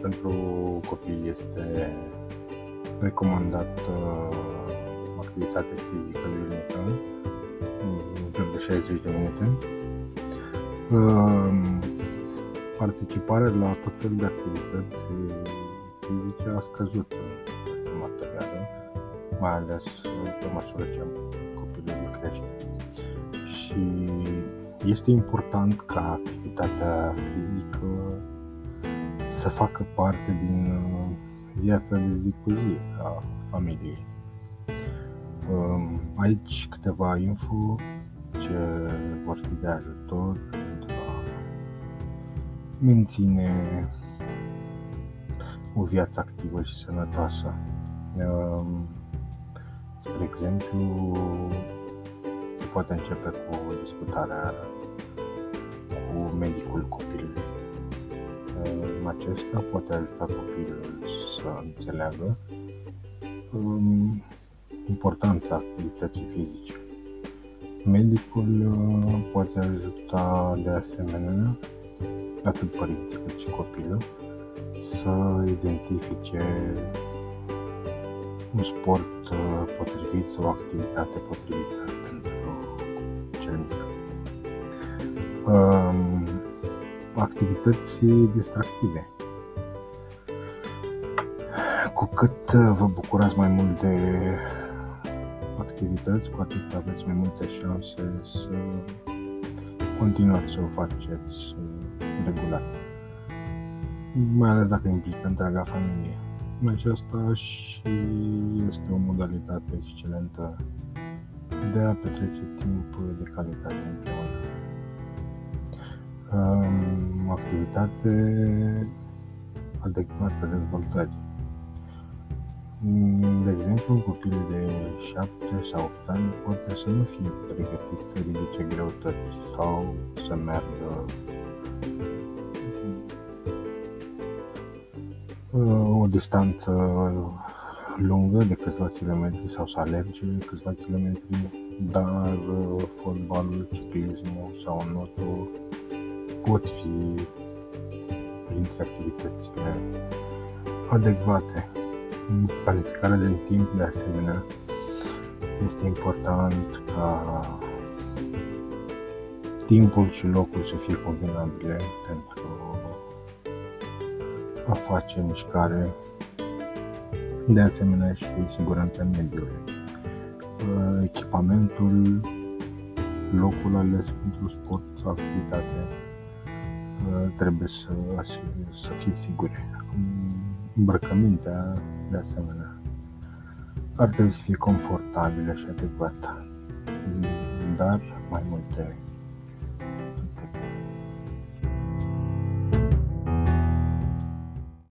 pentru copii este recomandat uh, activitate fizică zilnică, în jur de 60 de minute. Uh, participarea la tot felul de activități fizice a scăzut în ultima perioadă, mai ales pe măsură ce copilul crește. Și este important ca activitatea fizică să facă parte din uh, viața de zi cu zi a familiei. Um, aici câteva info ce vor fi de ajutor pentru a menține o viață activă și sănătoasă. Um, spre exemplu, se poate începe cu discutarea cu medicul copilului. Acesta poate ajuta copilul să înțeleagă um, importanța activității fizice. Medicul uh, poate ajuta de asemenea atât părinții cât și copilul să identifice un sport uh, potrivit sau o activitate potrivită Um, activități distractive. Cu cât vă bucurați mai mult de activități, cu atât aveți mai multe șanse să continuați să o faceți regulat. Mai ales dacă implică întreaga familie. Aceasta și este o modalitate excelentă de a petrece timp de calitate împreună. Activitate adecvată dezvoltării. De exemplu, un copil de 7 sau 8 ani poate să nu fie pregătit să ridice greutăți sau să meargă o distanță lungă de câțiva kilometri sau să alerge câțiva kilometri, dar fotbalul, ciclismul sau notul pot fi printre activitățile adecvate. Planificarea din timp, de asemenea, este important ca timpul și locul să fie combinabile pentru a face mișcare, de asemenea și siguranța mediului. Echipamentul, locul ales pentru sport sau activitate trebuie să, să fie sigure. Îmbrăcămintea, de asemenea, ar trebui să fie confortabilă și adecvată, dar mai multe